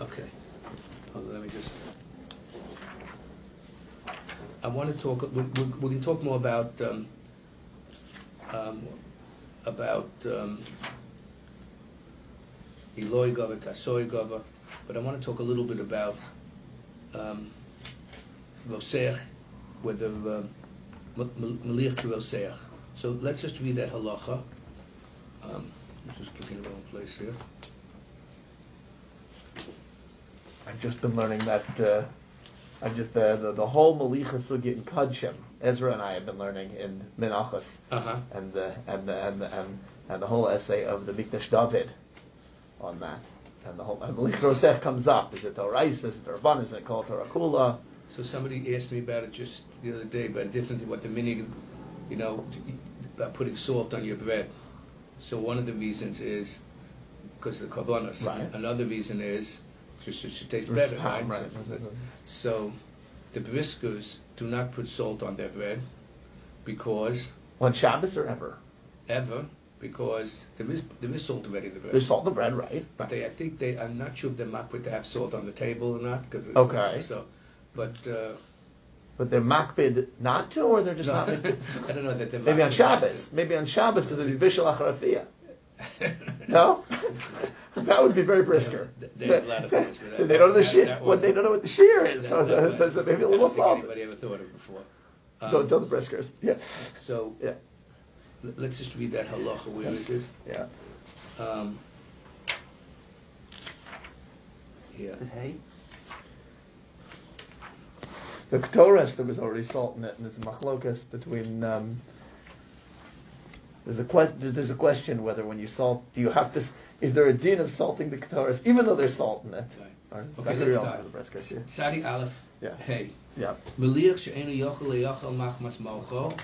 Okay. Hold on, let me just. I want to talk. We, we, we can talk more about um, um, about um, Eloi but I want to talk a little bit about um, whether um, to Voseach. So let's just read that halacha. Um, just looking in the wrong place here. I've just been learning that. Uh, I've just the, the, the whole Malicha Sugya in Kadshim. Ezra and I have been learning in Menachos, Uh-huh. and the and the and the, and, and the whole essay of the Mikdash David on that. And the whole and Malicha Rosech comes up. Is it Torahis? Is it Rabban? Is it called Torah Kula? So somebody asked me about it just the other day, about different what the meaning, you know, about putting salt on your bread. So one of the reasons is because of the korbanos. Right. Another reason is just it should taste better, right? right. So, the briskers do not put salt on their bread because On Shabbos or ever? ever because there is there is salt already in the bread. There's salt in the bread, right? But they, I think they, I'm not sure if they're makbid to have salt on the table or not. Cause Okay. So, but uh, But they're makbid not to, or they're just no, not. I don't know that they're Maybe on makbid Shabbos. Maybe on Shabbos because of the Vishal Acharafiyah. No, that would be very brisker. They- they have a lot of things with that. They don't know the That- shear. that What they don't know what the shear is. That- So, that- so, so maybe a little don't anybody ever thought of it before. Um, Don't tell the briskers. Yeah, So yeah, l- let's just read that halacha. Where is it? yeah. Um, yeah. Hey. The Ketores, there was already salt in it, and there's a machlokas between. Um, there's a question. There's a question whether when you salt, do you have to? Is there a din of salting the Ketores, even though there's salt in it? Right. Okay, let's start. the? Yeah. Aleph. Yeah. Hey. yeah. Meliach she'enu yochel leyochel machmas mocho.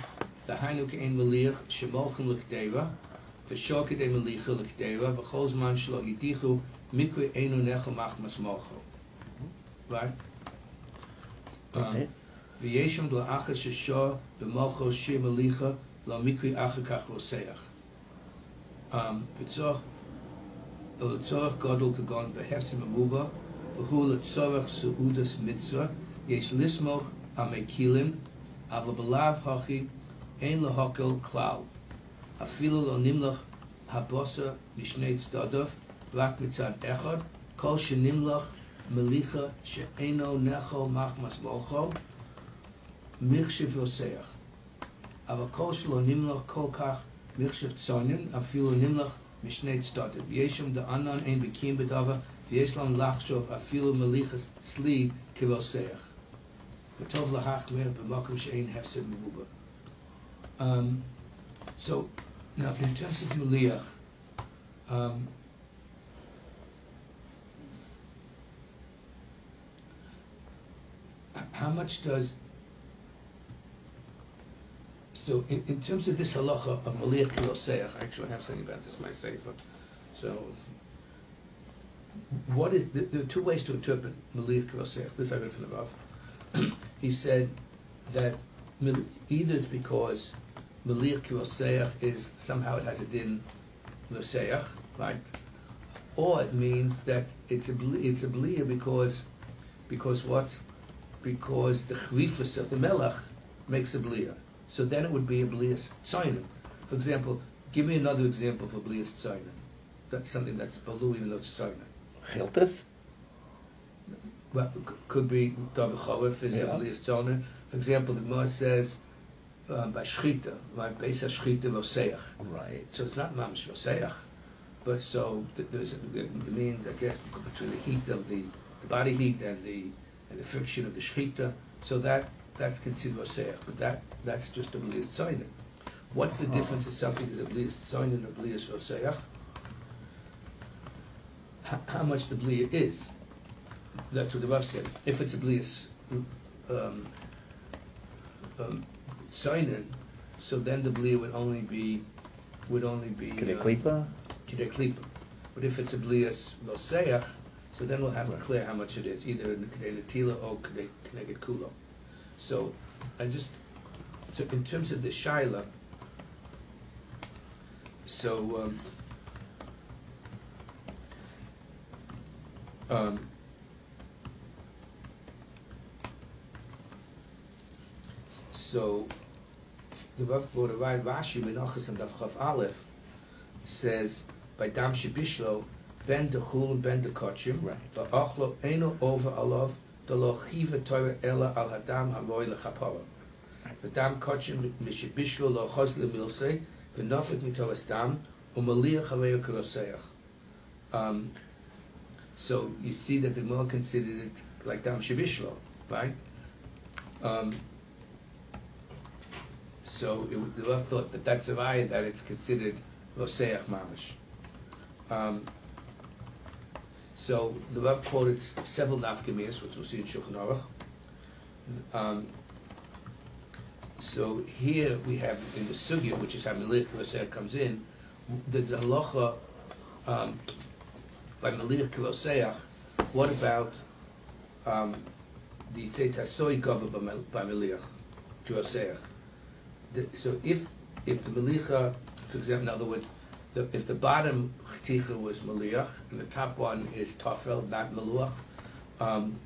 Dahainu ke'en meliach shemolchem l'kdeva. V'shor k'dei melicha l'kdeva. V'chol zman shlo yidichu mikwe enu nechel machmas mocho. Right? Um, Okay. V'yeshem la'achar sheshor b'mocho shir melicha lo mikwe achar kach roseach. Um, V'tzoch לצורך גודל כגון בהפסם המובא, והוא לצורך סעודת מצווה, יש לסמוך המקילים, אבל בלאו הכי אין להוקל כלל. אפילו לא נמלך הבוסר משני צדדיו, רק מצד אחד, כל שנמלך מליחה שאינו נחל מחמס מוחו, מחשב יוסח. אבל כל שלא נמלך כל כך מחשב צונן, אפילו נמלך משני צדדים. ויש שם דענן אין בקיים בדבר, ויש להם לחשוב אפילו מליחס צלי כרוסח. וטוב להחמיר במקום שאין הפסד מבובה. Um, so, now in terms of meliach, um, how much does so in, in terms of this halacha of maliach kiloseach, I actually have something about this my sefer. So what is there are two ways to interpret maliach kiloseach. This I read from the Rav. he said that either it's because maliach kiloseach is somehow it has a din loseach, right? Or it means that it's a it's a because because what? Because the chrifus of the melech makes a bliya. So then it would be a blias tzayin. For example, give me another example for blias tzayin. That's something that's balu even though it's tzayin. Chiltas? Well, could be davar chavif is Yeah. a blias tzayin. For example, the Gemara says um, by shchita, right? Beis shchita roseach. Right. So it's not mamish roseach, but so th- there's it means I guess between the heat of the, the body heat and the and the friction of the shchita. So that that's considered roseach, but that that's just a blias tzayin. What's the Uh-huh. difference if something is a blias tzayin and a blias roseach? H- how much the bliya is? That's what the Rav said. If it's a blias um, um, tzayin, so then the bliya would only be would only be uh? But if it's a blias roseach, so then we'll have it clear how much it is, either in the Tila or Kneged Kulo. So I just, so in terms of the Shaila, so um, um, so the Rav Brodavai Rashi Menachas and Daf Aleph says by Dam Shibishlo ben de Chul ben de Kochim Right. va'achlo eno over alav lo chiva Torah ela al hadam hamoy lechapara v'dam Kochim mishibishlo lo chos lemilse v'nofet mitoras dam umaliach kuroseach um, so you see that the Gemara considered it like Dam Shibishlo, right? Um, so it, the Rav thought that that's a raya that it's considered Roseach Mamish. Um, so the Rav quoted several nafkamias, which we'll see in Shulchan Aruch. Um, so here we have in the sugya, which is how Melich Roseach comes in, there's a halacha um, by Melich Roseach. What about um, the Tasoi Gova by Melich Roseach? so if if the melicha, for example, in other words, the, if the bottom chticha was meliach and the top one is tafel, not meluach, um,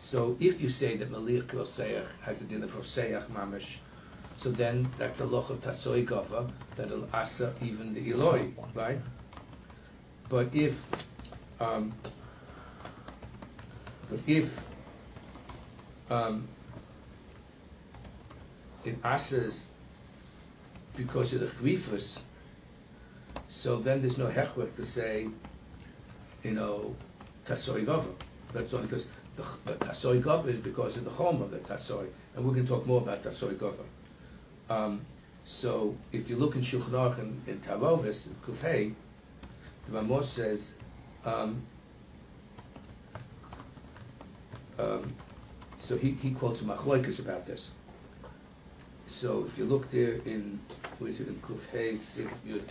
so if you say that meliach roseach has a din of roseach mamish, so then that's a loch of tatsoi gava that'll asa even the eloi, right? But if um, but if um, it asers because of the chrifus, so then there's no hechwech to say, you know, tasoi gova. That's only because the, tasoi gova is because of the home of the tasoi, and we can talk more about tasoi gova. Um, so if you look in Shulchan in, in Tarovis, Kufay, the Ramos says, um, um, so he, he quotes machloikas about this. So if you look there in, what is it, in Kuf Hey Sif Yud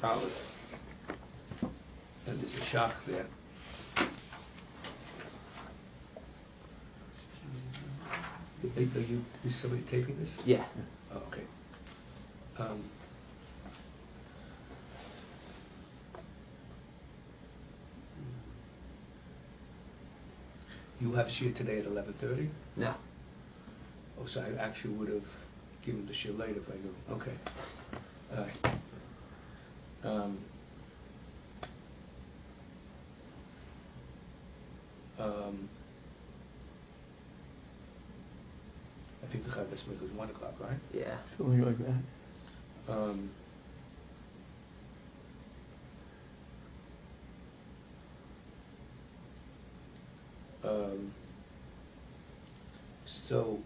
and there's a shach there. Are, are you, is somebody taping this? Yeah. Oh, okay. Um, you have shir today at eleven thirty? No. Oh, so I actually would have given the shir later if I knew. Okay. All right. Um, um, I think the Chavis Mikvah is one o'clock, right? Yeah. Something like that. Um, um, so,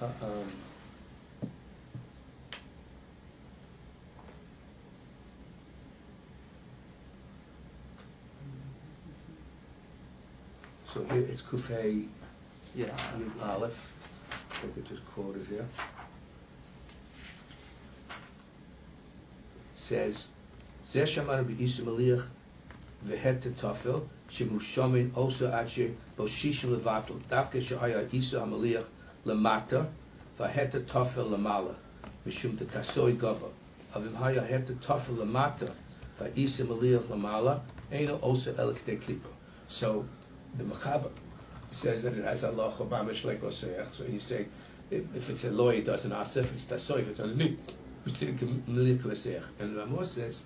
uh, um, so here it's Kufay Yeah. Aleph. I could just quote it here. Says, "Zeh shamar be'isu maliach v'het tefil shemu shomin osa adshe boshish levatel davke she'aya isu hamaliach lemata v'het tefil lemala mishum tasoi gava avim haya het tefil lemata v'isa maliach lemala eino osa elik klipa." So the Mechaber says that it has Allah mamish like Oseach. So you say, if, if it's a loy, it doesn't ask. If it's tasoy, if it's a limit, we think milik Oseach. And Ramos says,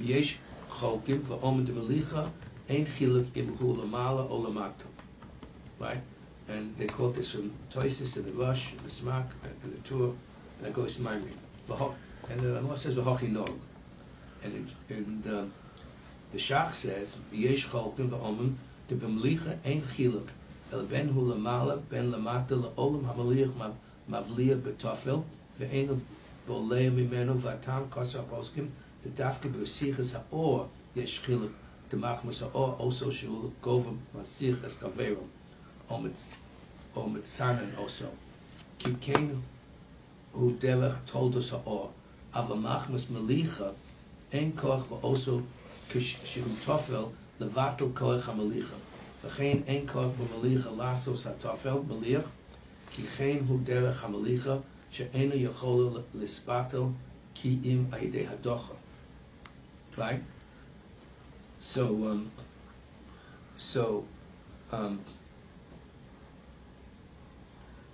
v'yesh cholkim v'omen de melicha ein chiluk im hu lamala o lamato. Right? And they quote this from Toisis to the Rosh, the Smak, and the Tur, and it goes. V'ho- And the Ramos says, v'hochi nog. And, it, and um, the Shach says, v'yesh cholkim v'omen de bemlicha ein chiluk el ben hu lamala ben lamata laolam hamaliach ma- mavliya betofel ve'enu bolei mimenu vatam kosa poskim de dafke besichas haor yesh chiluk de machmas haor also shul govim masichas kaverum om et om et sanen also ki kein hu derech toldos haor aber machmas melicha ein koch also כשהוא תופל לבטל כוח המליחה. וכן אין כוח במליחה לעשוס התופל מליח, כי כן הוא דרך המליחה שאינו יכול לסבטל כי אם על ידי הדוחה. right? So, um, so, um,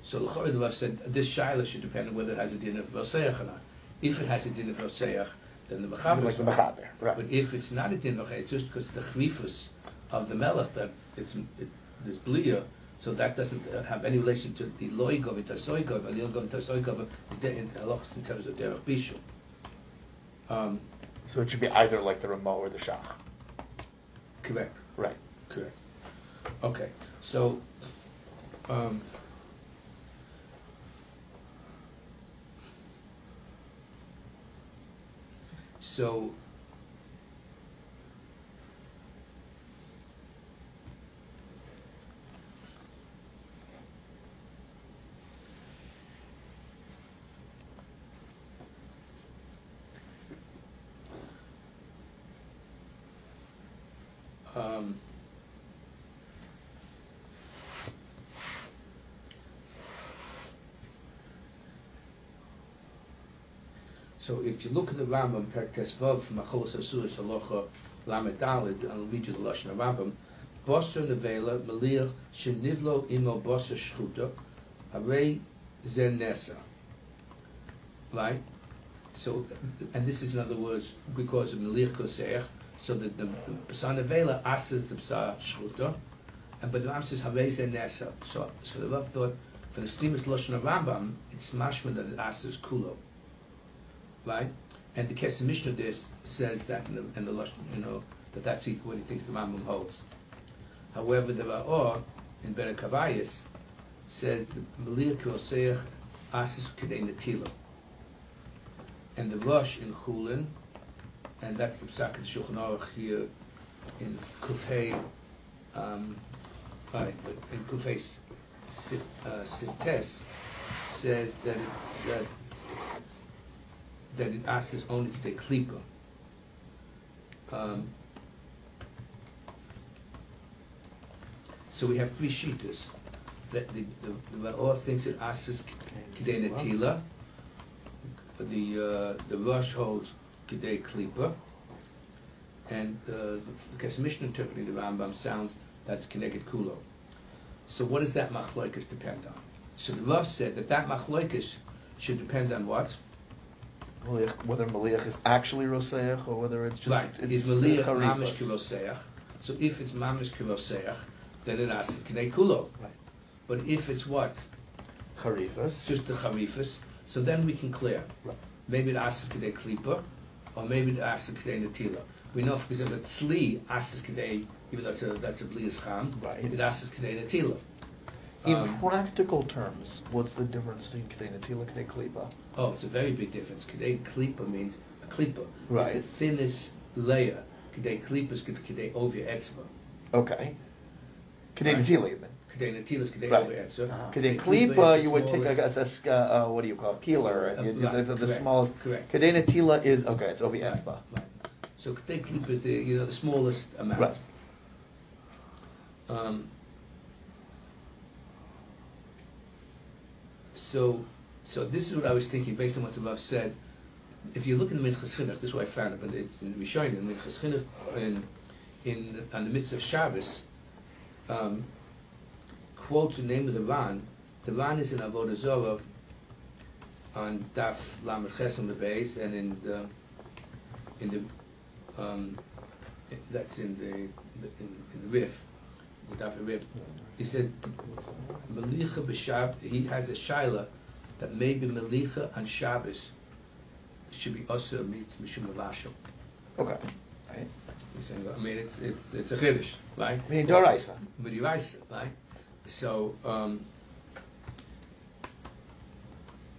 so the Rav said this shaila should depend on whether it has a din of Voseach or not. If it has a din of Voseach, then the Mechaber like the. Mechaber, right. But if it's not a din it's just because the chvifus of the melech that it's it, there's blia, so that doesn't uh, have any relation to the loigov and tasoigov, and the loigov and tasoigov is de- in halachas in terms of derech bishul. Um, So it should be either like the Ramah or the Shach. correct, Right. correct. Okay, so. Um, so um, So if you look at the Rambam, Perek Tesvav, from Acholos Asur Shalocha Lamed Dalid, I'll read you the Lashon of Rambam. Bosser Nevela, Melir, Shenivlo Imo Bosser Shchuta, Arei Zen Nesa. Right? So, and this is in other words, because of Melir Koseach, so that the B'sar Nevela asks the B'sar Shchuta, and but the Rambam says Harei Zen Nesa. So, so the Rav thought, for the Stimus Lashon of Rambam, it's mashma that it asks Kulo right? And the Kesef Mishnah there says that in the, in the Lush- you know that that's what he thinks the Rambam holds. However, the Ra'or in Berek Havayis says the Melir Koseach Asis Kedei Netila. And the Rosh in Chulin, and that's the Psak the Shulchan Aruch here in Kufhei, um, right, in Kufhei Sit- uh, says that it, that that it asks only the klipa. Um, so we have three shitas. That the the, the Ra'or thinks it asks kidei netila. The uh, the Rosh holds kidei klipa, and uh, the, the interpreting the Rambam sounds that's connected kulo. So what does that machloikas depend on? So the Rav said that that machloikas should depend on what? Whether Maliach is actually Roseach or whether it's just right. it's Is Maliach mamish kiroseach? So if it's mamish kiroseach, then it asks k'nei kulo. Right. But if it's what? Charifas. Just the charifas, so then we can clear. Right. Maybe it asks k'nei klipa, or maybe it asks k'nei netila. We know because if it's tzli asks k'nei, even though that's a, that's a blias cham, Right. it asks k'nei netila. In Um, practical terms, what's the difference between Kedei Natila and Kedei Klipa? Oh, it's a very big difference. K'dei klipa means a klipa. Right. It's the thinnest layer. K'dei klipa is k'dei ovia etzva. Okay. Kedei Right. Natila even. K'dei netila is k'dei Right. ovia etzva. Kedei K'dei Klipa, you would take smallest- a, a, sc- uh, what do you call it, peeler, and Uh, you, right, the, the, the correct, smallest. correct. Kedei Natila is okay. It's Ovi Right, Etzba. right. So k'dei klipa is the you know the smallest amount. Right. Um, so, so this is what I was thinking based on what the Rav said. If you look in the Minchas Chinuch, this is where I found it, but it's in Rishonim, in Minchas Chinuch, in, in on the midst of Shabbos, um, quotes the name of the Ran. The Ran is in Avodah Zorah on Daf Lamed the base, and in the in the um, that's in the, in, in the Rif. He says Melicha b'Shab. He has a shaila that maybe Melicha on Shabbos should be also mishum mavashel. Okay. Right. He's saying, I mean, it's it's it's a chiddush, right? Mean, Doraisa. Right? So, um,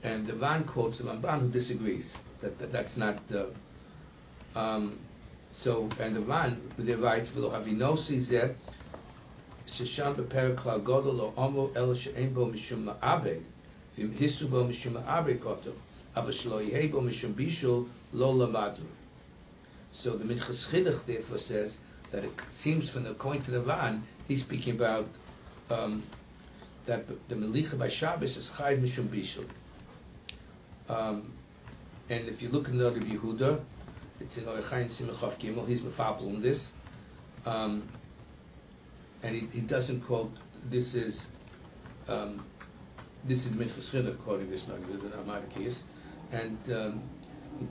and the Ran quotes the Ramban who disagrees that, that that's not. Uh, um, so, and the Ran they write v'lo havinosi zeh klar godol lo omo el she'en bo mishum ma'abed v'im hisu bo mishum ma'abed koto aber shlo yehei bo mishum bishul lo lamadu. So the Minchas Chinuch therefore says that it seems from the according to the Ran, he's speaking about um, that the Melicha by Shabbos is Chayv Mishum Bishul. Um, and if you look in the other Yehuda, it's in Orechaim Simachov Gimel. He's mefabel on this, um, and he, he doesn't quote. This is um, this is Chinuch quoting this Nagid, the Amadikis, and um,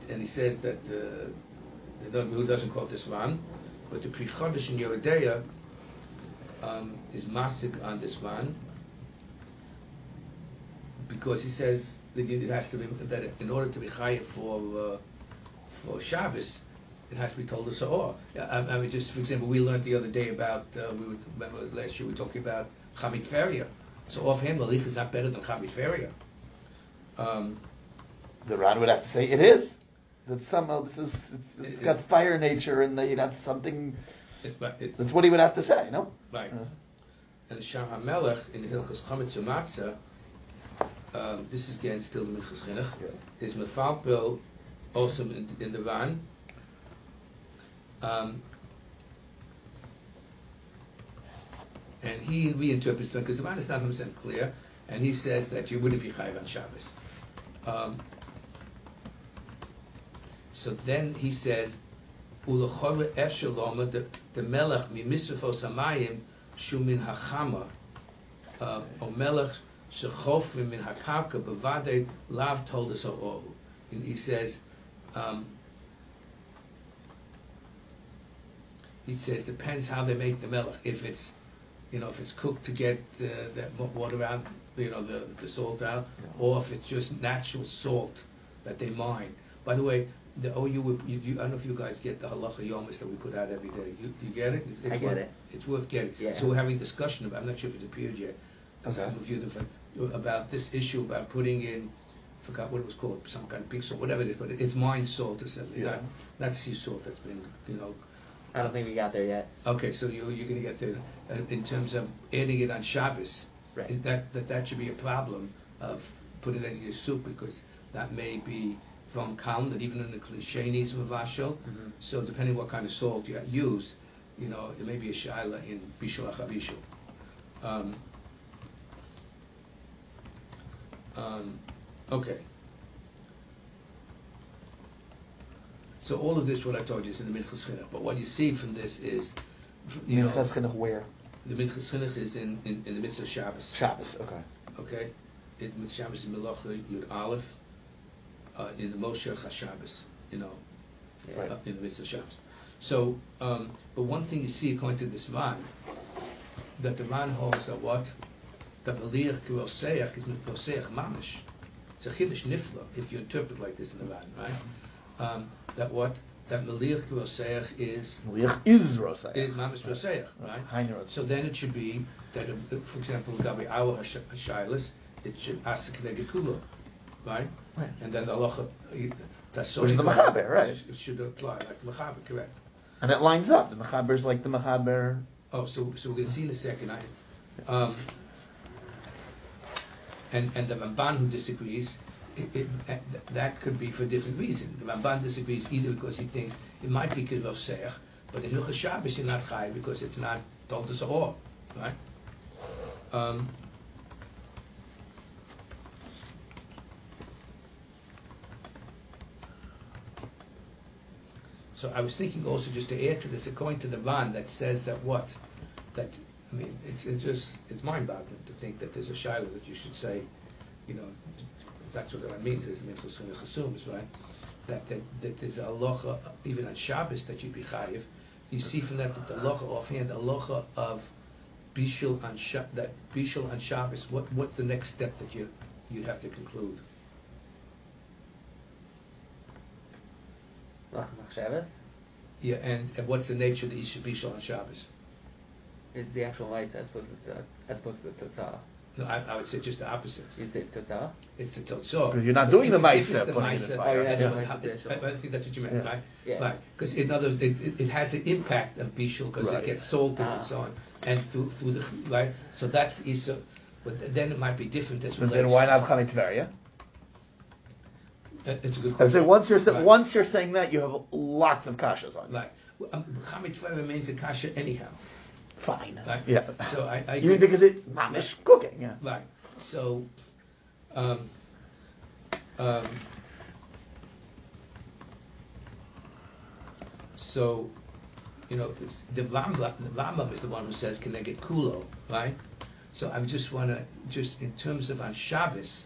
and he says that uh, the who doesn't quote this one, but the Pri Chodesh in Yehudeya um, is masik on this one. Because he says that it has to be that in order to be chayiv for uh, for Shabbos, it has to be told us or. I, I mean, just for example, we learned the other day about uh, we were, remember last year we were talking about chamit feria. So offhand, malich is not better than chamit feria. Um, the Ran would have to say it is. That somehow this is it's, it's got fire nature and that that's something. It, that's what he would have to say, no? Right. Uh, and Shar HaMelech in the Hilchas Chametz Matzah, um, this is again still the Minchas Chinuch, yeah. is Mefalpel also in, in the Ran. Um, and he reinterprets it because the Ran is not 100% clear, and he says that you wouldn't be chayiv on Shabbos. Um, so then he says, "Ulachore efshaloma the the melech mimisrafos hamayim shumin hachama uh, o melech shechofrim min hakarka bevade lav told us all." He says. Um, he says depends how they make the melech. If it's you know if it's cooked to get the, the water out, you know the, the salt out, yeah. or if it's just natural salt that they mine. By the way, the oh you, you, I don't know if you guys get the halacha yomis that we put out every day. You, you get it? It's, it's I get worth, it. It's worth getting. Yeah. So we're having discussion about. I'm not sure if it appeared yet. Okay. I reviewed about this issue about putting in. Forgot what it was called, some kind of pink salt, whatever it is, but it's mine salt essentially, yeah. not, not sea salt that's been, you know. I don't think we got there yet. Okay, so you, you're going to get there. Uh, in terms of adding it on Shabbos, right. that, that that should be a problem of putting it in your soup because that may be from Kalm that even in the cliche needs of vashel. Mm-hmm. So depending what kind of salt you use, you know, it may be a shaila in bishul achabishul. Um, um, okay. So all of this, what I told you, is in the Minchas Chinuch. But what you see from this is, you Minchas Chinuch where? The Minchas Chinuch is in, in, in the midst of Shabbos. Shabbos, okay. Okay. It, Shabbos is Melacha Yud Aleph uh, in the Moshe HaShabbos, you know, right. uh, in the midst of Shabbos. So, um, but one thing you see according to this Ran, that the man holds that what? That Meliach Kiroseach is Mifoseach Mamish. It's a Chiddush Nifla, if you interpret like this in the Ran, right? Um, that what? That Meliach Kiroseach is... Meliach is Roseach. Is Mamish Roseach, right? right? So then it should be that, uh, for example, Gabi our Hashailas, it should ask the Kula right? Right. And then the that's Which is the mechaber, right? It should apply like the mechaber, correct? And it lines up. The mechaber is like the mechaber. Oh, so so we're going to see in a second. I, um, and and the Ramban who disagrees, it, it, that could be for different reason. The Ramban disagrees either because he thinks it might be Seach, but in Hilchas Shabbos you're not Chai because it's not told us right? Um, So I was thinking also just to add to this, according to the Ran that says that what, that I mean, it's, it's just it's mind-boggling to think that there's a shiloh that you should say, you know, that's what that means. Is the assumes right that, that that there's a locha even on Shabbos that you'd be chayiv. You see from that that the locha offhand, a locha of bishul on Shabbos, that bishul on Shabbos. What what's the next step that you you'd have to conclude? Shabbos? Yeah, and, and what's the nature of the Isha Bishal on Shabbos? It's the actual lice as opposed to the, as opposed to the Totzah. No, I, I would say just the opposite. You say it's Totzah? It's the Totzah. You're not doing the Maisa. The Maisa. Oh, yeah, that's I, I think that's what you meant, yeah. right? Yeah. Right. Because in other words, it, it, it, has the impact of Bishul because right. it gets salted ah. and so on, and through through the right. So that's the Isa. But then it might be different as well. Then why not Chamit Tveria? It's a good question. I say once you're right. once you're saying that, you have lots of kashas on. Right. Um, remains a kasha anyhow. Fine. Right. Yeah. So I. I you mean because it's mamish cooking? Yeah. Right. So. Um, um, So, you know, the Rambam, the Rambam is the one who says can they get kulo, right? So I just want to just in terms of on Shabbos,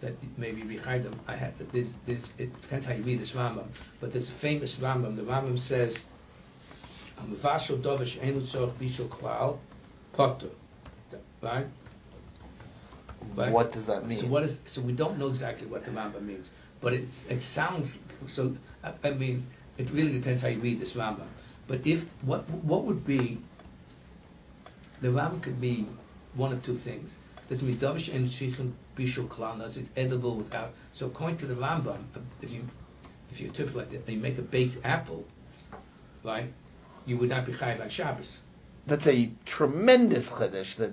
that maybe behind them I had there's, there's, it depends how you read this Rambam, but there's a famous Rambam. The Rambam says, "Amavashal dovish enu tzorch bishul klal potter," right? Right? What does that mean? So what is? So we don't know exactly what the Rambam means, but it's it sounds so. I, I mean, it really depends how you read this Rambam. But if what what would be the Rambam could be one of two things. Doesn't mean davish and shichin bishul klal. It's edible without. So according to the Rambam, if you if you interpret like that, you make a baked apple, right? You would not be chayiv on Shabbos. That's a tremendous chiddush. That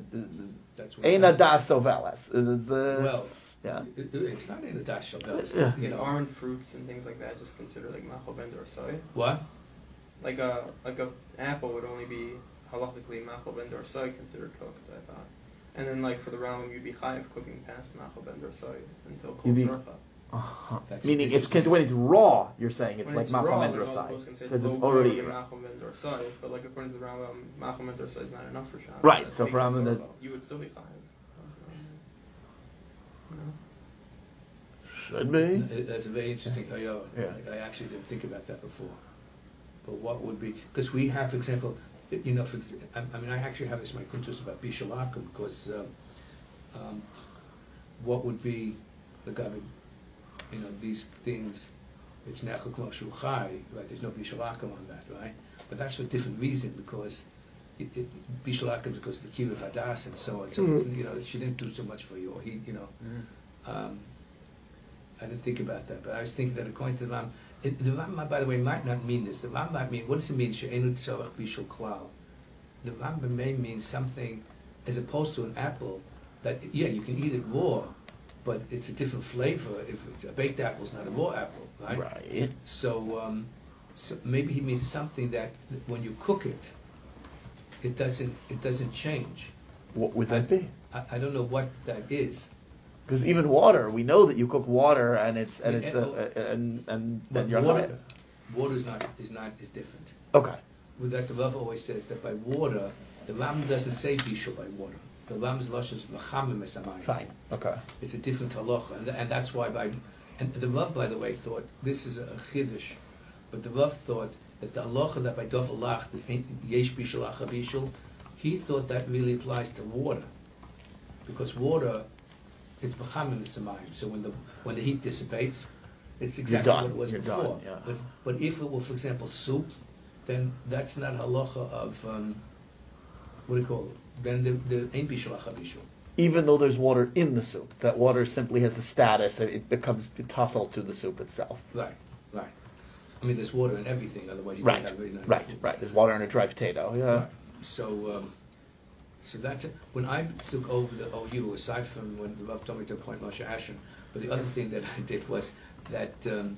That's what Ein adas sovelas. The Well, yeah. it, it's not in the dash Shabbos. Yeah. You know Aren't fruits and things like that just considered like machal ben dorsai? what? Like a like a apple would only be halachically machal ben dorsai considered cooked. I thought. And then like for the Rambam, you'd be chayiv cooking past machal ben dorsai until kol You'd be- zarcha. Uh-huh. Meaning it's because when it's raw, you're saying it's When like it's machal raw, ben like, all the dorsai books can say because it's low already calorie raw. machal but like according to the Rambam, machal ben is not enough for Shabbos. Right, That's so big for Rambam that- you would still be fine. You should be. That's a very interesting chayot. Yeah. I actually didn't think about that before. But what would be because we have, for example, you know, for, I, I mean, I actually have this my kuntus about bishalakum because um, um, what would be the gabi, you know, these things. It's nechuk moshu chai, right? There's no bishalakum on that, right? But that's for a different reason because it, it, bishalakum is because of the kiv of hadas and so on. So it's, you know, she didn't do so much for you, or he, you know. Um, I didn't think about that, but I was thinking that according to the Ram, it, the Rambam, by the way, might not mean this. The Rambam might mean, what does it mean? She'enu tzorach bishul klal. The Rambam may mean something as opposed to an apple that, yeah, you can eat it raw, but it's a different flavor if it's a baked apple is not a raw apple, right? Right. So, um, so maybe he means something that when you cook it, it doesn't it doesn't change. What would that be? I, I don't know what that is. Because even water, we know that you cook water and it's and it's yeah, uh, uh, and and and you're water, water is not is not is different. Okay. with that the Rav always says that by water, the Ram doesn't say be bishul by water. The Ram's lashon is mechamim esamayim. Fine. Okay. It's a different halacha, and, and that's why by and the Rav, by the way, thought this is a chiddush, but the Rav thought that the halacha that by dov alach this yesh bishul acha bishul, he thought that really applies to water, because water is mechamim esamayim. So when the when the heat dissipates, it's exactly what it was You're before. done, yeah. But but if it were, for example, soup, then that's not halacha of um, what do you call it? Then the the ain't bishul. Even though there's water in the soup, that water simply has the status it it becomes tafel to the soup itself. Right, right. I mean, there's water in everything, otherwise you Right. can't have really nice Right. food. Right. There's water in a dry potato. Yeah. Right. So, um, so that's it. When I took over the OU, aside from when the Rav told me to appoint Moshe Ashen, but the other thing that I did was that um,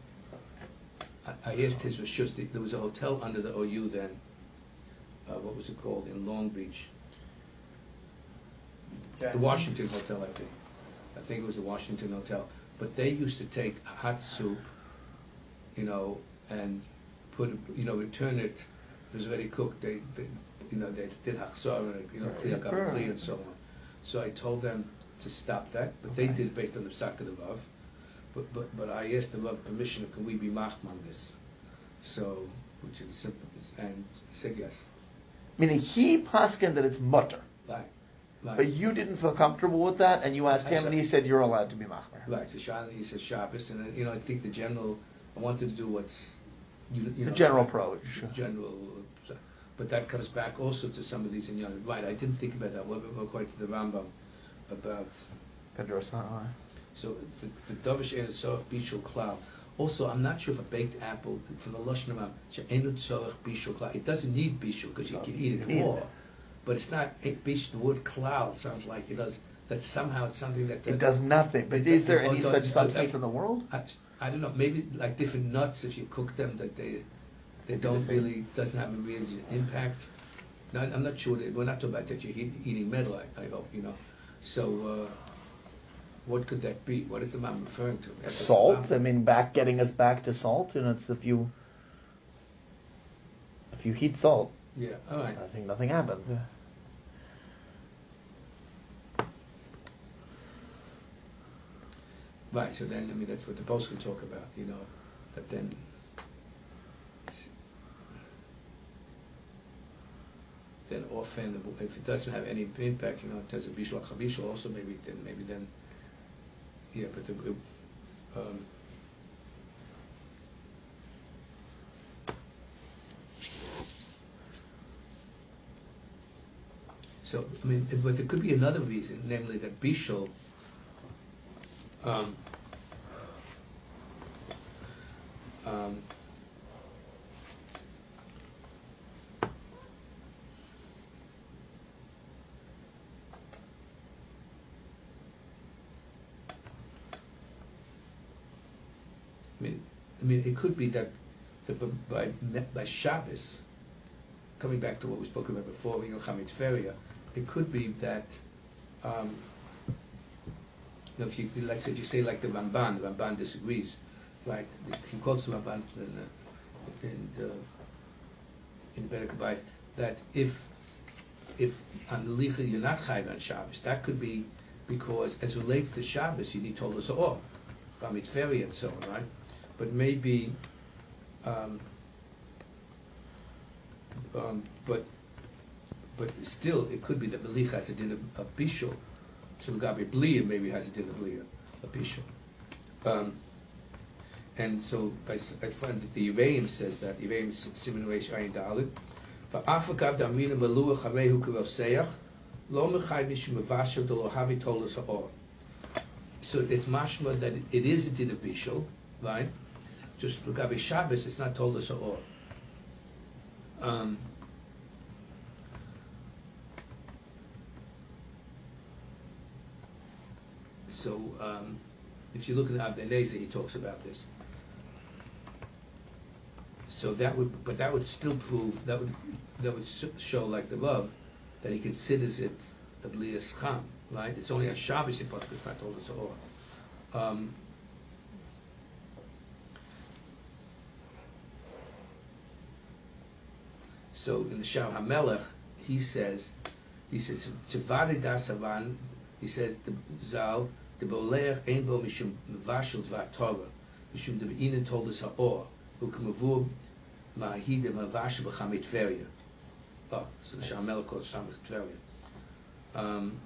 I, I asked his reshus. There was a hotel under the OU then. Uh, what was it called in Long Beach? The Washington Hotel, I think. I think it was the Washington Hotel. But they used to take hot soup, you know, and put, you know, return it. It was already cooked. They, they you know, they did hachzor and you know, kli hakavli and so on. So I told them to stop that, but they did it based on the psak of the Rav. But, but, but I asked the Rav permission, can we be machman on this? So, which is simple, and he said yes. Meaning he paskin that it's mutter, Right, right. but you didn't feel comfortable with that, and you asked him, and he said you're allowed to be machmer. Right, so Shah, he says Shabbos, and you know, I think the general, I wanted to do what's, you, you The know, general approach. General, but that comes back also to some of these in young. Right, I didn't think about that. What according to the Rambam about so for, for Davish and Tzorach Bishul Klal. Also, I'm not sure if a baked apple from the Lashon Ram She'enu Tzorach Bishul Klal. It doesn't need bishul because you can Eat it. raw, but it's not it, bish. The word klal sounds like it does. That somehow it's something that the, It does nothing. But is there any such substance I- in the world? I, I don't know. Maybe like different nuts, if you cook them, that they they They do the don't really doesn't have a real impact. No, I'm not sure. That, we're not talking about that you're eating metal. I, I hope you know. So, uh, what could that be? What is the man referring to? That's Salt. I mean, back getting us back to salt. You know, it's if you if you heat salt, Yeah, all right. I think nothing happens. Yeah. Right, so then, I mean, that's what the post can talk about, you know, that then. Then often, if it doesn't have any impact, you know, in terms of bishul chabishul, also maybe then, maybe then, yeah, but the, um, So, I mean, it- but there could be another reason, namely that Bishul, um, um, I mean, I mean, it could be that, by by Shabbos, coming back to what we spoke about before, you know, Chametferia, it could be that, um, you know, if you let's say you say like the Ramban, the Ramban disagrees, right? He quotes the Ramban in the, in the in Kabbalah, that if if on the Licha you're not chayv on Shabbos, that could be because as relates to Shabbos, you need told us all, Chametferia and so on, right? But maybe. Um, um, but but still, it could be that Melich has a din of, of Bishul. So Gabi Bliya maybe has a din of Bliya, a Bishul. Um, and so I, I find that the Yereim says that, Yereim Simen Reish Ayin Dalit, Va'afagav damina malua charehu k'vel seyach, lo mechai mishum mevashav de lo havi tolas ha'or. So it's mashma that it, is a din of Bishul, right? Just Gabi Shabbos, it's not tolas ha'or. Um, so um, if you look at Abdel he talks about this. So that would, but that would still prove that would that would show like the love that he considers it a blias cham, right? It's only a Shabbos puts it's not told us all. Um, So in the Shar HaMelech, he says, he says, Tzavadi Dasavan, he says, the Zal, the Bolech Ein Bo Mishum Mevashel Dvar Torah, Mishum the Be'inin told us Ha'or, who Kamavur Ma'ahida Mevashel B'chamit Tveria. Oh, so the Shar HaMelech calls Shamit Tveria. Um,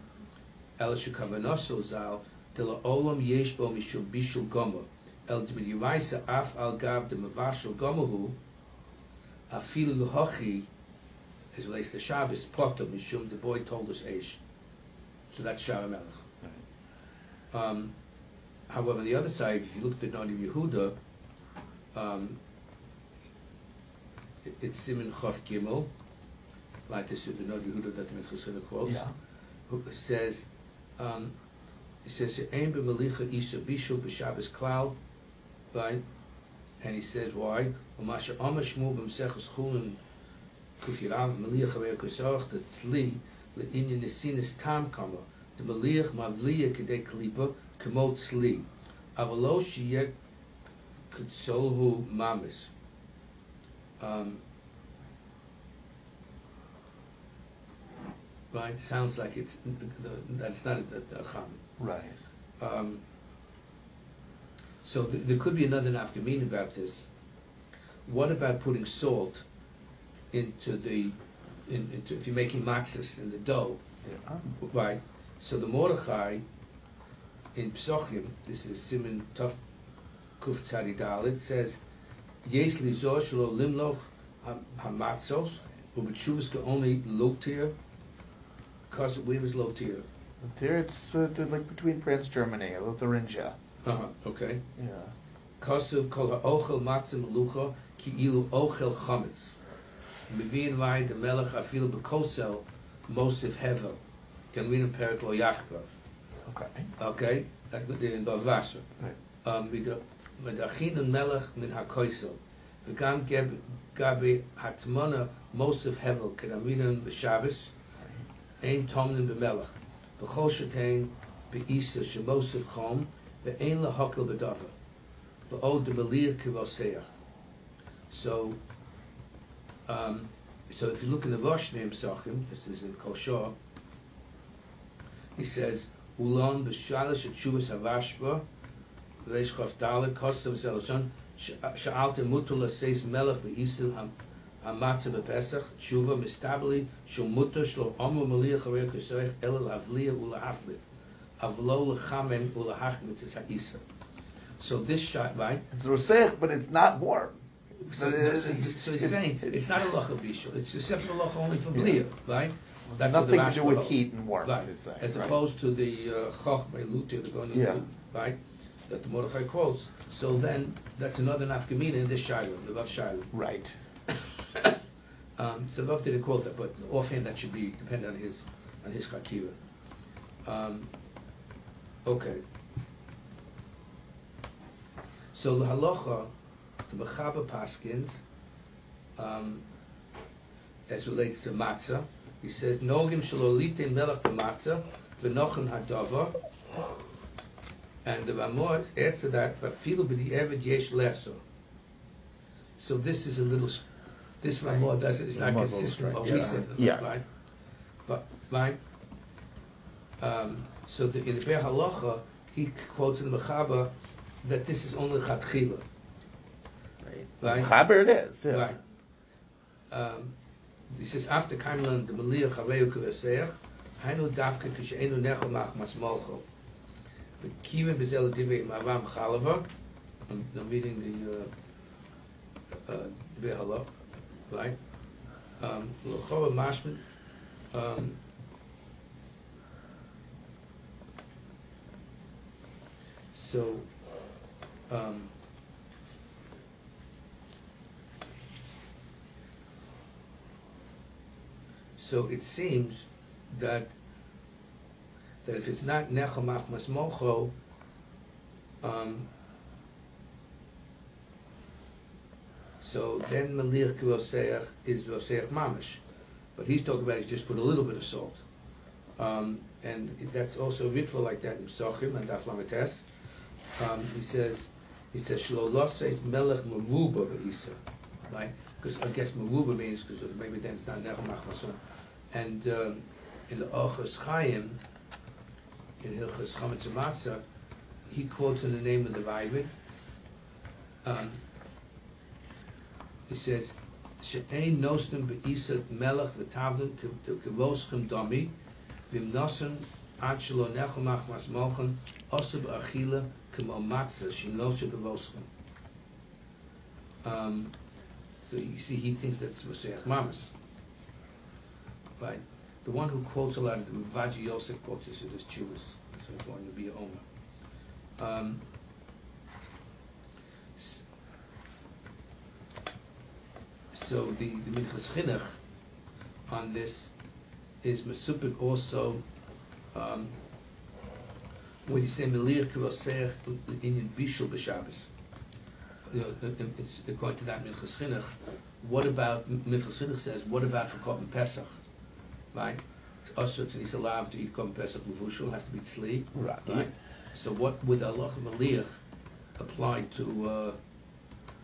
Ela Shekavanoso Zal, Dela Olam Yesh Bo Mishum Bishul Gomer, El Yiraisa Af Al Gav de Mevashel Gomer Afilu Hochi, as relates to Shabbos, Potter Mishum, the boy told us Eish. So that's Shara Melech. Um, however, on the other side, if you look at Nadi Yehuda, um, it, it's Simon Chof Gimel, like this, the Nadi Yehuda that us quotes, Yeah. who says, um, he says, Ein b'melicha isha bishul b'Shabbos klal, right? And he says why? Umasha amashmu b'mseches chulin kufirav meliach haver kusach the tzli le'inyan nesinis tam kama the meliach mavliya kedei klipa kamo tzli avalo shiyek kutsolhu mamis um, right sounds like it's that's not a, a, a cham Right. um, so th- there could be another nafkamin about this. What about putting salt into the, in, into, if you're making matzahs in the dough, Yeah. right? So the Mordechai in Psochim, this is Simon Tov Kuf Tzadi Dalit, says, Yesh li zor shelo limloch ha- hamatzos, ubetshuvas ka only lotir, cause where is lotir? There it's uh, like between France, Germany, Lotharingia. Uh-huh, okay. Yeah. Kasuv kol ha'ochel matzim melucha ki ilu ochel chametz. Mevin vay de melech afilu bekosel mosif hevel. Can read in Perik lo yachbav. Okay. Okay? Like in Bavasha. Um, mit achin und melech min hakoisel. V'gam gabi hatmona mosif hevel. Can I read in B'Shabbos? Ein tomnin b'melech. V'chol shekein be'isa shemosif chom ve'ein lahakel b'davar. V'od de kivoseach. So, Um, so if you look in the Voshnim Psachim, this is in Kosher, he says, Ulan b'shalish atshuvas havashba, reish chaf dalet, kostav zelashon, sha'alte mutul aseis melech v'isil hamatzah b'pesach, tshuva mistabli, shul mutter shlo omu maliyah charei kusoich, ela lavliya ulahaflit, avlo lechamem ulahachmitz es ha'isa. So this shot, right? It's rosech, but it's not warm. So, so, it's- he's, so he's it's- saying it's not a locha bishul. It's a separate locha only for bliya, right? That's Nothing to do with heat and warmth, right? saying, As right? opposed to the uh, choch by the going Yeah. right? That the Mordechai quotes. So then that's another nafkamina in this shiloh, the Rav shiloh. Right. Um, so Rav didn't quote that, but offhand that should be dependent on his on his chakira. Um, okay. So the halacha, the Mechaba Paskins, um, as relates to matzah, he says, Nogim shalolite melech b'matzah, v'nochen hadava, and the Ramot adds to that, v'afilu b'di eved yesh leso. So this is a little, this Ramot does it's not consistent with what we said, Yeah. right? But, right? Um, so the, in the Biur Halacha, he quotes in the Mechaba that this is only Chatchila, Right. right? Chaber it is. Yeah. Right. Um, he says, after Kaimlan, the Maliyah Chareu Kuvaseach, Hainu Davka Kishainu Nechel Mach Masmolcho. The Kivim Bezel Divrei Maram Chalava, I'm, I'm reading the, uh, uh, Behala, right? Um, L'chora Mashman, um, so, um, So it seems that that if it's not nechamach masmocho, um, so then malir roseach is roseach mamish, but he's talking about he's just put a little bit of salt, um, and that's also ritual like that in Psachim and Daf. Um, he says he says says melech meruba right? Because I guess meruba means because maybe then it's not nechamach masmocho. And um, in the Orchos Chaim, in Hilchos Chametz Matzah, he quotes in the name of the Ravid. Um, he says, "She'ein nosnim be'isat melech v'tavlin kevoschem dami v'imnosen ad shelo nechamach masmolchen oseb achila kemo matzah shenoshe bevoschem." Um, so you see, he thinks that's Moshe Mamas. Right. The one who quotes a lot of the Mavaji Yosef quotes this in his. So it's going to be a Omer. Um, so the, the Minchas Chinuch on this is Mesupik also um, when you say Melir Kiroseach in Bishul B'Shabbos. You know, it- it- it's according to that Minchas Chinuch. What about Minchas Chinuch says? What about for Korban Pesach? right? It's usher to he's allowed to eat Korban Pesach Mavushal, has to be tzli, Right. right? So what would Allah Maliach apply to, uh,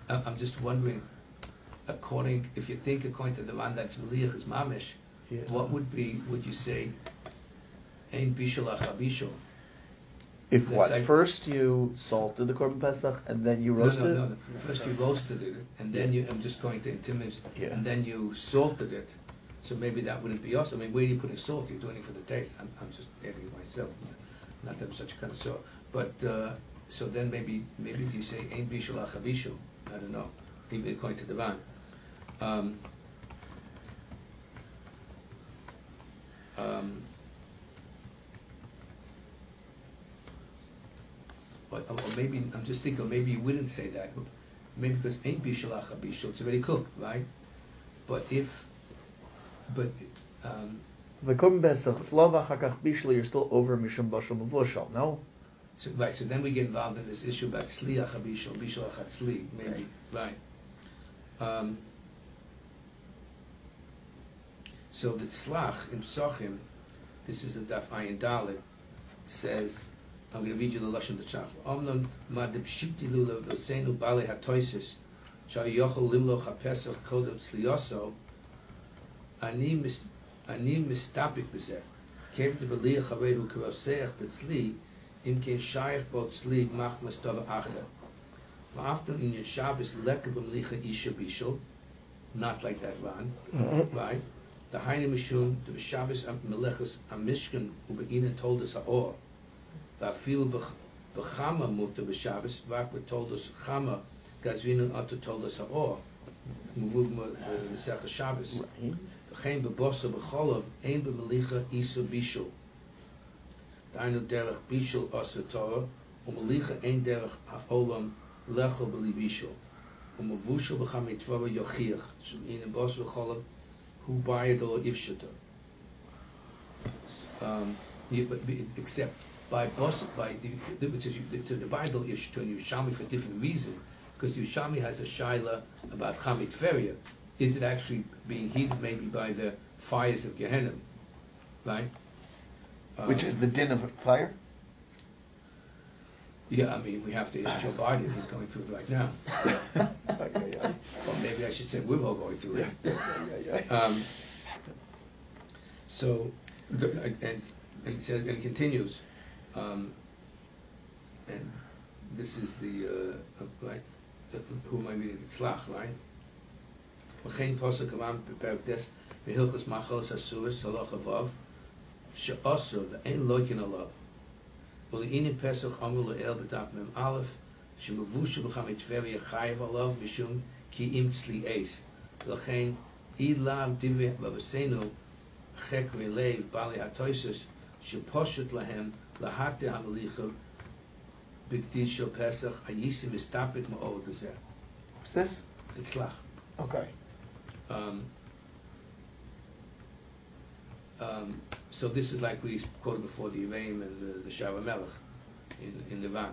I'm just wondering, according, if you think according to the man that's Maliach is Mamish, Yeah. what would be, would you say, Ein Bishal Achabishal? If what? First you salted the korban pesach and then you roasted no, it. no, no. First you roasted it, and then you, I'm just going to intimidate, Yeah. and then you salted it. So maybe that wouldn't be us. I mean, where are you putting salt? You're doing it for the taste. I'm, I'm just adding myself. Not that I'm such a connoisseur. But, uh, so then maybe, maybe you say, Ein bishul achabishul. I don't know. Maybe according to the Ran. Um, um, or, or maybe I'm just thinking, maybe you wouldn't say that. Maybe because ain't bishul achabishul, it's already cooked, right? But if, but um, The korban pesach slova hakach bishul. You're still over mishum bashal mavushal. No. so, right, so then we get involved in this issue about tzli achabishul, bishul achatzli, maybe, right? Um, so the tzlach in Psachim, this is the Daf Ayin Dalit, says, I'm going to read you the Lashon of the madib shipti v'seinu bale hatoisis tzliyoso ani mistapik b'zeh kev im kein shayach bo tzli mach mastov in your Shabbos b'mlicha isha not like that one, mm-hmm. right? The Hainu Mishum, the Shabbos Melechus Amishkan, Ubeina told us all. Afil b'chama muta b'Shabbos. Vakra told us chama. Gazvinin Atta told us haror. Muvug b'Sech uh, Shabbos. V'chein b'bosa b'cholov ein b'melicha isa bishul. Dainu derech bishul asa Torah. Umelicha ein derech ha'olam lecho b'li bishul. Umavushul b'chama yitvava yochiach. Shemin b'bosa b'cholov who buy it or ifshata. Um, except by bus by the, which is to the Bible ifshata and Yerushalmi for different reason because Yerushalmi has a shaila about Chamit Feria. Is it actually being heated maybe by the fires of Gehenna, right? Which is the din of fire? Yeah, I mean, we have to ask Joe Biden. He's going through it right now. or maybe I should say we're all going through it. Um, so, the, and, and, it says, and it continues, um, and this is the, uh, right, who am I reading? Tzlach, right? וכן פוסק אמרם בפרק דס, בהלכס מחלס הסורס, הלוך אבב, שאוסר ואין לויקן עליו. ולעיני פסח אמרו לאל בדף מ"א, שמבושל בחמי טבריה חייב עליו משום כי אם צלי אס. ולכן אי לאו דברי בבסינו חקרי לב בעלי הטויסס, שפושט להם Lahate Hamalicha Biktisha Pesach Ayisim What's this? It's Lach. Okay. Um, um, so this is like we quoted before the Yvaim and the, the Shar HaMelech in, in the Ran.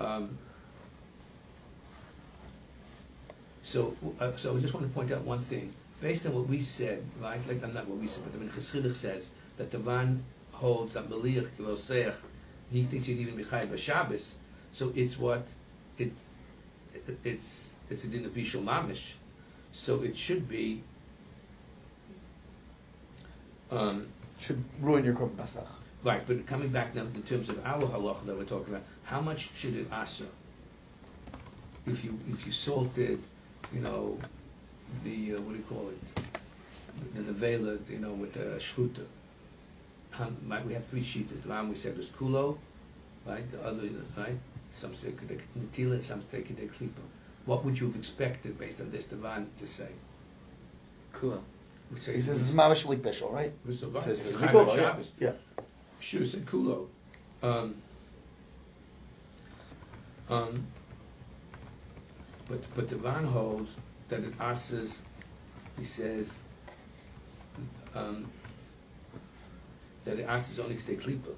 Um, so, uh, so I just want to point out one thing. Based on what we said, right? Like, I'm not what we said, but the I mean, Chesridich says that the Ran holds that Meliach Kivoseach, he thinks you'd even be Chai Shabbos. So it's what it, it it's it's a din of Bishul Mamish. So it should be um, Should ruin your Korban Pesach. right, but coming back now in terms of our halacha that we're talking about, how much should it asa? If you if you salted, you know, the uh, what do you call it, the nevela, you know, with the shchuta. How, right, we have three sheets. The one we said was kulo, right? The other, right? Some say kedek netila, some say kedek klipa. What would you have expected based on this divan to say? Cool. Say He says it's mamish like bishul, right? It was the He says it's Chaim Mikulo, yeah. Shabbos. Yeah. Should have said kulo. Um, um, but but the Ran holds that it asks, he says, um, that it asks only to take klipa.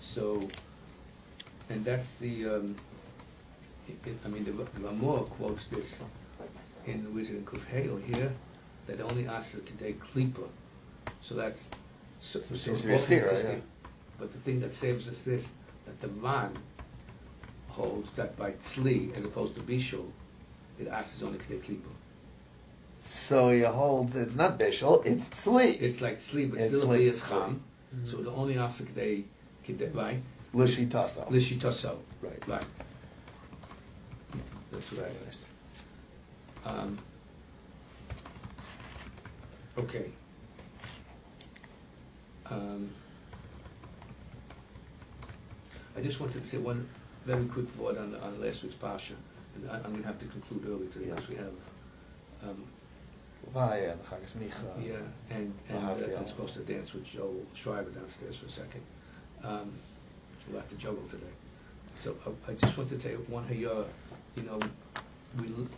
So, and that's the. Um, it, it, I mean, the, the Ramor quotes this in the Wizard in Kufheo here that only asks to take klipa. So that's so, so Seems to a both yeah. But the thing that saves us this that the Ran holds that by tzli as opposed to bishul, it asks only to take klipa. So he holds it's not bishul, it's tzli. It's like tzli, but It's still like a tzli. cham. So the only asks they right Lishi taso. lishitaso. Right. Right. That's what I Um, okay. Um, I just wanted to say one very quick word on, on last week's Pasha, and I, I'm going to have to conclude early today because we have, um, Vaya, the Chagas Micha. yeah, and, and uh, I'm supposed to dance with Joel Schreiber downstairs for a second. Um, we'll have to juggle today. So I, I just want to tell you one hayah, you know, we, l-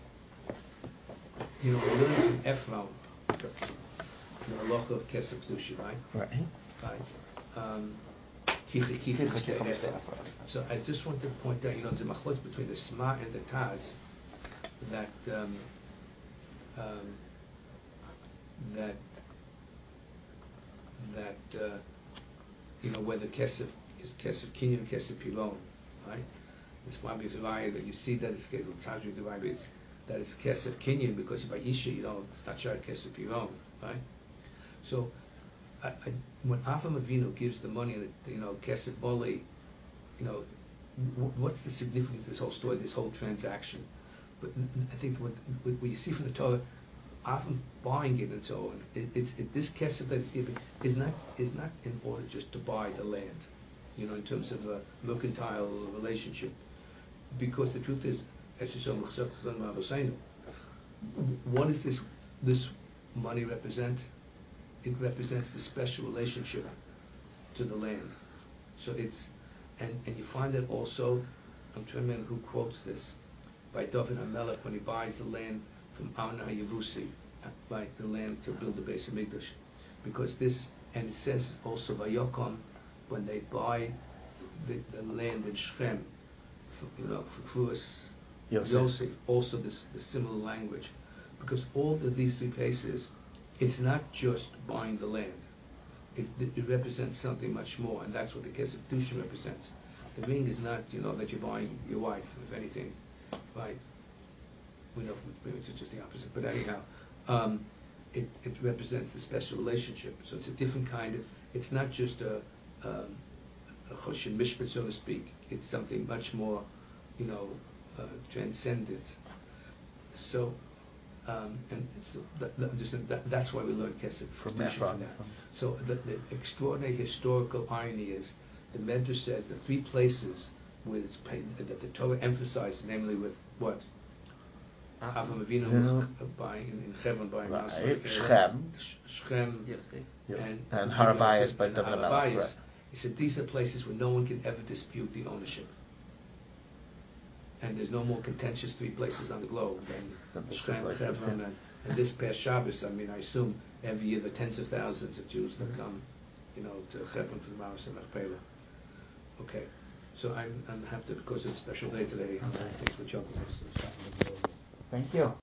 you know, we learn from Ephraim, the halacha of Kesef right? Right. Right. Um, So I just want to point out, you know, there's a machlok between the Shema and the Taz that um, um, that that uh, you know, whether kesef is kesef kinyan, kesef piron, right? This one is that you see that it's kesef divide it's that it's kesef kinyan because by isha you know it's not sure kesef piron, right? So I, I, when Avram Avinu gives the money, you know, kesef boli, you know, w- what's the significance of this whole story, this whole transaction? But I think what, what you see from the Torah, often buying it and so on, it, it's it, this kesef that it's given is not is not in order just to buy the land, you know, in terms of a mercantile relationship, because the truth is, as you saw, what does this this money represent? It represents the special relationship to the land. So it's and and you find that also. I'm trying to remember who quotes this by David HaMelech when he buys the land from Arna Yavusi, like uh, the land to build the base of Migdash. Because this, and it says also by Vayokon, when they buy the, the land in Shechem, you know, Fuas, Yosef. Yosef, also this, this similar language. Because all of these three places, it's not just buying the land. It, it, represents something much more, and that's what the Kesef Dusha represents. The ring is not, you know, that you're buying your wife, if anything right? We know from experience it's just the opposite. But anyhow, um, it, it represents the special relationship. So it's a different kind of. It's not just a, um, choshen mishpat, so to speak. It's something much more, you know, uh, transcendent. So, um, and so that, that, just, that, that's why we learn Kesef from, that. from that. So the, the, extraordinary historical irony is the Medrash says the three places with that the Torah emphasizes, namely with what? Avram Avinu buying in Hebron. Shechem, Shechem, yes. and, and Harabayas by David. He said these are places where no one can ever dispute the ownership. And there's no more contentious three places on the globe than Hebron, and, and this past Shabbos. I mean, I assume every year the tens of thousands of Jews that mm-hmm. come, you know, to Hebron for the Maros and Machpelah. Okay. So I'm, I'm have to, because it's a special day today, I think we're jumping. Thank you.